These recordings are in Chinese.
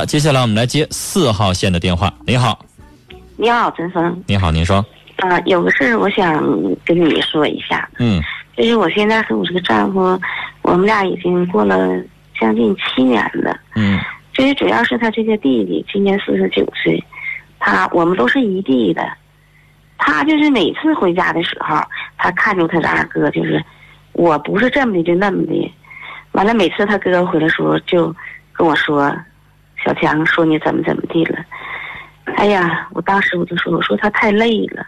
了，接下来我们来接四号线的电话。你好，你好，陈峰。你好，您说。啊，有个事儿我想跟你说一下。嗯。就是我现在和我这个丈夫，我们俩已经过了将近七年了。嗯。就是主要是他这个弟弟今年四十九岁，他我们都是一地的，他就是每次回家的时候，他看着他的二哥，就是我不是这么的就那么的，完了每次他哥回来时候就跟我说，小强说你怎么怎么地了，哎呀，我当时我就说我说他太累了。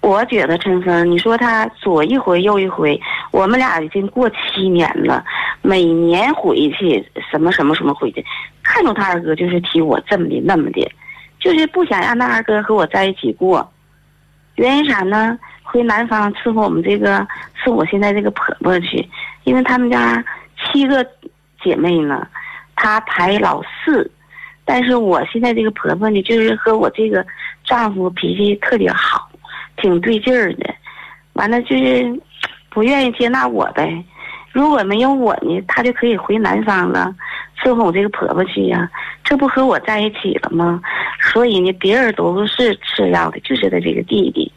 我觉得陈峰，你说他左一回右一回，我们俩已经过七年了，每年回去什么什么什么回去，看着他二哥就是提我这么的那么的，就是不想让那二哥和我在一起过。原因啥呢？回南方伺候我们这个伺候我现在这个婆婆去，因为他们家七个姐妹呢，她排老四，但是我现在这个婆婆呢，就是和我这个丈夫脾气特别好。挺对劲儿的，完了就是不愿意接纳我呗。如果没有我呢，他就可以回南方了，伺候我这个婆婆去呀。这不和我在一起了吗？所以呢，别人都是次要的，就是他这个弟弟。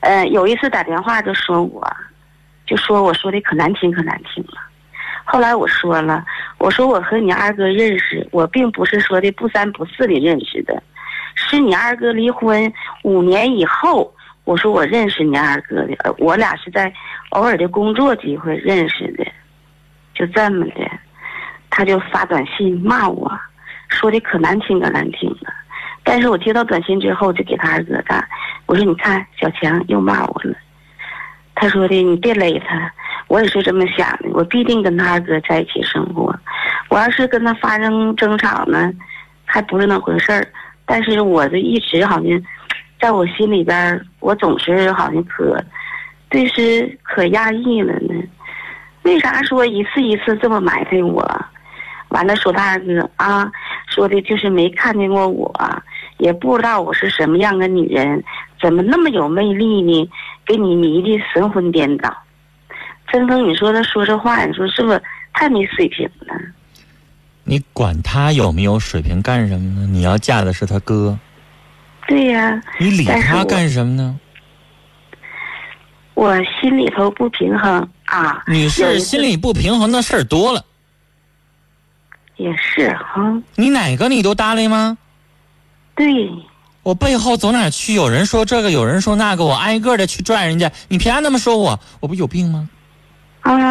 呃，有一次打电话就说我，就说我说的可难听可难听了。后来我说了，我说我和你二哥认识，我并不是说的不三不四的认识的，是你二哥离婚五年以后。我说我认识你二哥的，我俩是在偶尔的工作机会认识的，就这么的，他就发短信骂我，说的可难听可难听了。但是我接到短信之后就给他二哥打，我说你看小强又骂我了。他说的你别勒他，我也是这么想的，我必定跟他二哥在一起生活。我要是跟他发生争吵呢，还不是那回事儿。但是我这一直好像。在我心里边，我总是好像可，对是可压抑了呢。为啥说一次一次这么埋汰我？完了说大哥啊，说的就是没看见过我，也不知道我是什么样的女人，怎么那么有魅力呢？给你迷的神魂颠倒。真峰，你说他说这话，你说是不是太没水平了？你管他有没有水平干什么呢？你要嫁的是他哥。对呀，你理他干什么呢？我心里头不平衡啊。女士心里不平衡的事儿多了。也是哈。你哪个你都搭理吗？对。我背后走哪去？有人说这个，有人说那个，我挨个的去拽人家。你凭啥那么说我？我不有病吗？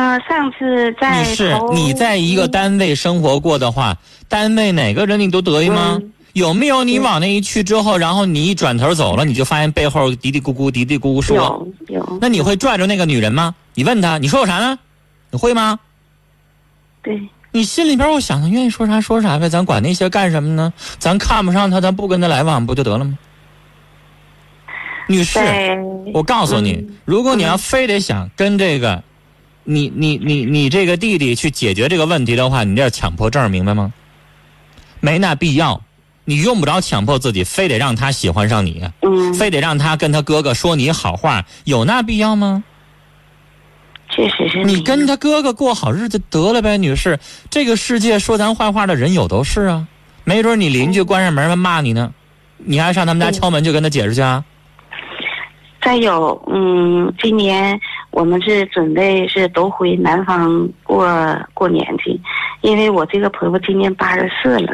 啊，上次在。你是，你在一个单位生活过的话，单位哪个人你都得意吗？有没有你往那一去之后，然后你一转头走了，你就发现背后嘀嘀咕咕、嘀嘀咕咕说。有有。那你会拽着那个女人吗？你问她，你说我啥呢？你会吗？对。你心里边我想，他愿意说啥说啥呗，咱管那些干什么呢？咱看不上他，咱不跟他来往不就得了吗？女士，我告诉你，如果你要非得想跟这个，你你你你这个弟弟去解决这个问题的话，你这强迫症，明白吗？没那必要。你用不着强迫自己，非得让他喜欢上你，非得让他跟他哥哥说你好话，有那必要吗？确实是。你跟他哥哥过好日子得了呗，女士。这个世界说咱坏话的人有都是啊，没准你邻居关上门骂你呢，你还上他们家敲门去跟他解释去啊？再有，嗯，今年我们是准备是都回南方过过年去，因为我这个婆婆今年八十四了。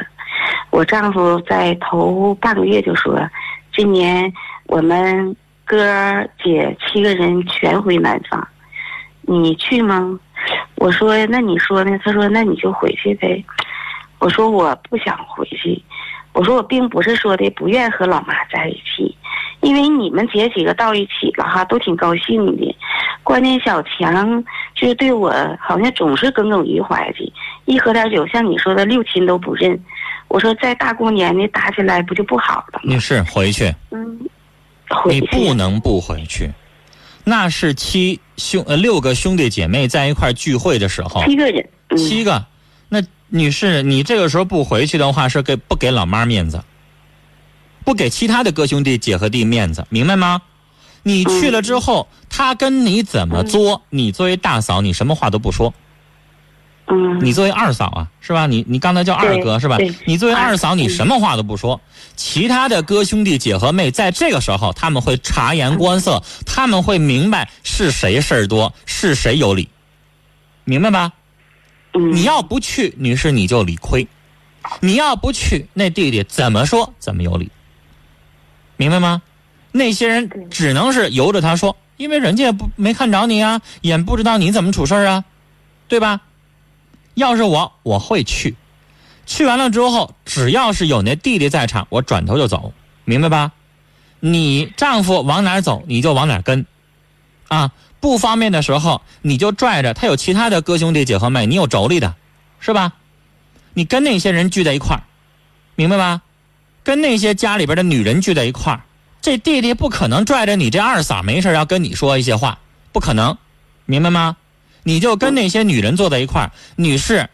我丈夫在头半个月就说：“今年我们哥姐七个人全回南方，你去吗？”我说：“那你说呢？”他说：“那你就回去呗。”我说：“我不想回去。”我说：“我并不是说的不愿和老妈在一起，因为你们姐几个到一起了哈，都挺高兴的。关键小强就是对我好像总是耿耿于怀的，一喝点酒，像你说的六亲都不认。”我说在大过年的打起来不就不好了吗？女士，回去。嗯，你不能不回去，那是七兄呃六个兄弟姐妹在一块聚会的时候。七个人。七个，那女士，你这个时候不回去的话，是给不给老妈面子，不给其他的哥兄弟姐和弟面子，明白吗？你去了之后，他跟你怎么作，你作为大嫂，你什么话都不说。嗯。你作为二嫂啊，是吧？你你刚才叫二哥是吧？你作为二嫂，你什么话都不说。其他的哥兄弟姐和妹，在这个时候他们会察言观色，他们会明白是谁事儿多，是谁有理，明白吧？你要不去，女士你就理亏；你要不去，那弟弟怎么说怎么有理，明白吗？那些人只能是由着他说，因为人家也不没看着你啊，也不知道你怎么处事啊，对吧？要是我，我会去。去完了之后，只要是有那弟弟在场，我转头就走，明白吧？你丈夫往哪走，你就往哪跟，啊，不方便的时候，你就拽着他有其他的哥兄弟姐和妹，你有妯娌的，是吧？你跟那些人聚在一块儿，明白吧？跟那些家里边的女人聚在一块儿，这弟弟不可能拽着你这二嫂没事要跟你说一些话，不可能，明白吗？你就跟那些女人坐在一块儿，女士。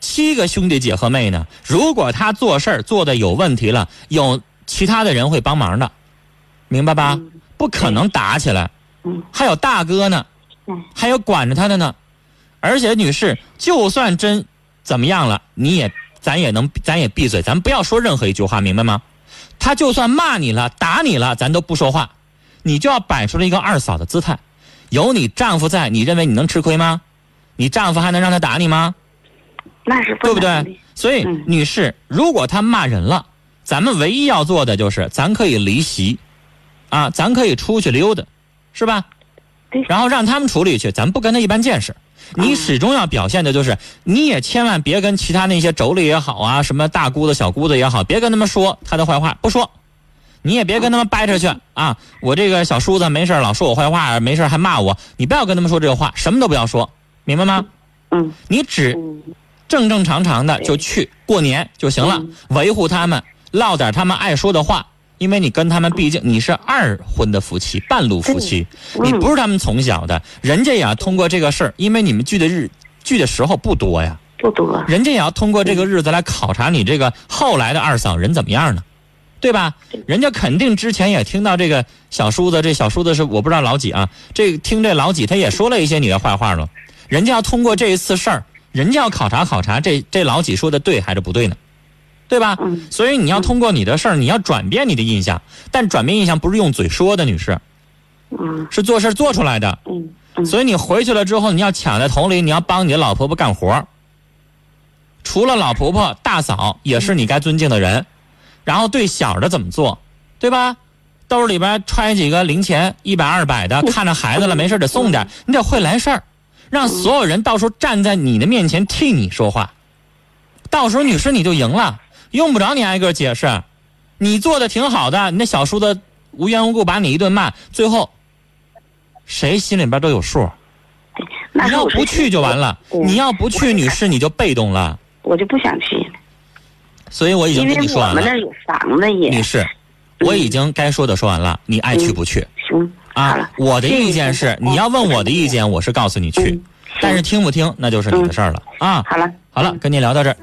七个兄弟姐和妹呢？如果他做事儿做的有问题了，有其他的人会帮忙的，明白吧？不可能打起来。还有大哥呢，还有管着他的呢。而且女士，就算真怎么样了，你也咱也能咱也闭嘴，咱不要说任何一句话，明白吗？他就算骂你了、打你了，咱都不说话，你就要摆出了一个二嫂的姿态。有你丈夫在，你认为你能吃亏吗？你丈夫还能让他打你吗？那是对不对？所以，女士，如果他骂人了，咱们唯一要做的就是，咱可以离席，啊，咱可以出去溜达，是吧？然后让他们处理去，咱不跟他一般见识。你始终要表现的就是，你也千万别跟其他那些妯娌也好啊，什么大姑子、小姑子也好，别跟他们说他的坏话，不说。你也别跟他们掰扯去啊！我这个小叔子没事老说我坏话，没事还骂我，你不要跟他们说这个话，什么都不要说，明白吗？嗯。你只。正正常常的就去过年就行了，维护他们，唠点他们爱说的话。因为你跟他们毕竟你是二婚的夫妻，半路夫妻，你不是他们从小的，人家也要通过这个事儿，因为你们聚的日聚的时候不多呀，不多，人家也要通过这个日子来考察你这个后来的二嫂人怎么样呢，对吧？人家肯定之前也听到这个小叔子，这小叔子是我不知道老几啊，这听这老几他也说了一些你的坏话了，人家要通过这一次事儿。人家要考察考察，这这老几说的对还是不对呢？对吧？所以你要通过你的事儿，你要转变你的印象，但转变印象不是用嘴说的，女士，是做事做出来的。所以你回去了之后，你要抢在头里，你要帮你的老婆婆干活除了老婆婆，大嫂也是你该尊敬的人。然后对小的怎么做，对吧？兜里边揣几个零钱，一百二百的，看着孩子了，没事得送点，你得会来事儿。让所有人到时候站在你的面前替你说话，到时候女士你就赢了，用不着你挨个解释，你做的挺好的，你那小叔子无缘无故把你一顿骂，最后谁心里边都有数。你要不去就完了，你要不去，女士你就被动了。我就不想去。所以我已经跟你说完了。我们那有房子也。女士，我已经该说的说完了，你爱去不去？行。啊，我的意见是，你要问我的意见，我是告诉你去，但是听不听那就是你的事儿了啊。好了，好了，跟您聊到这儿。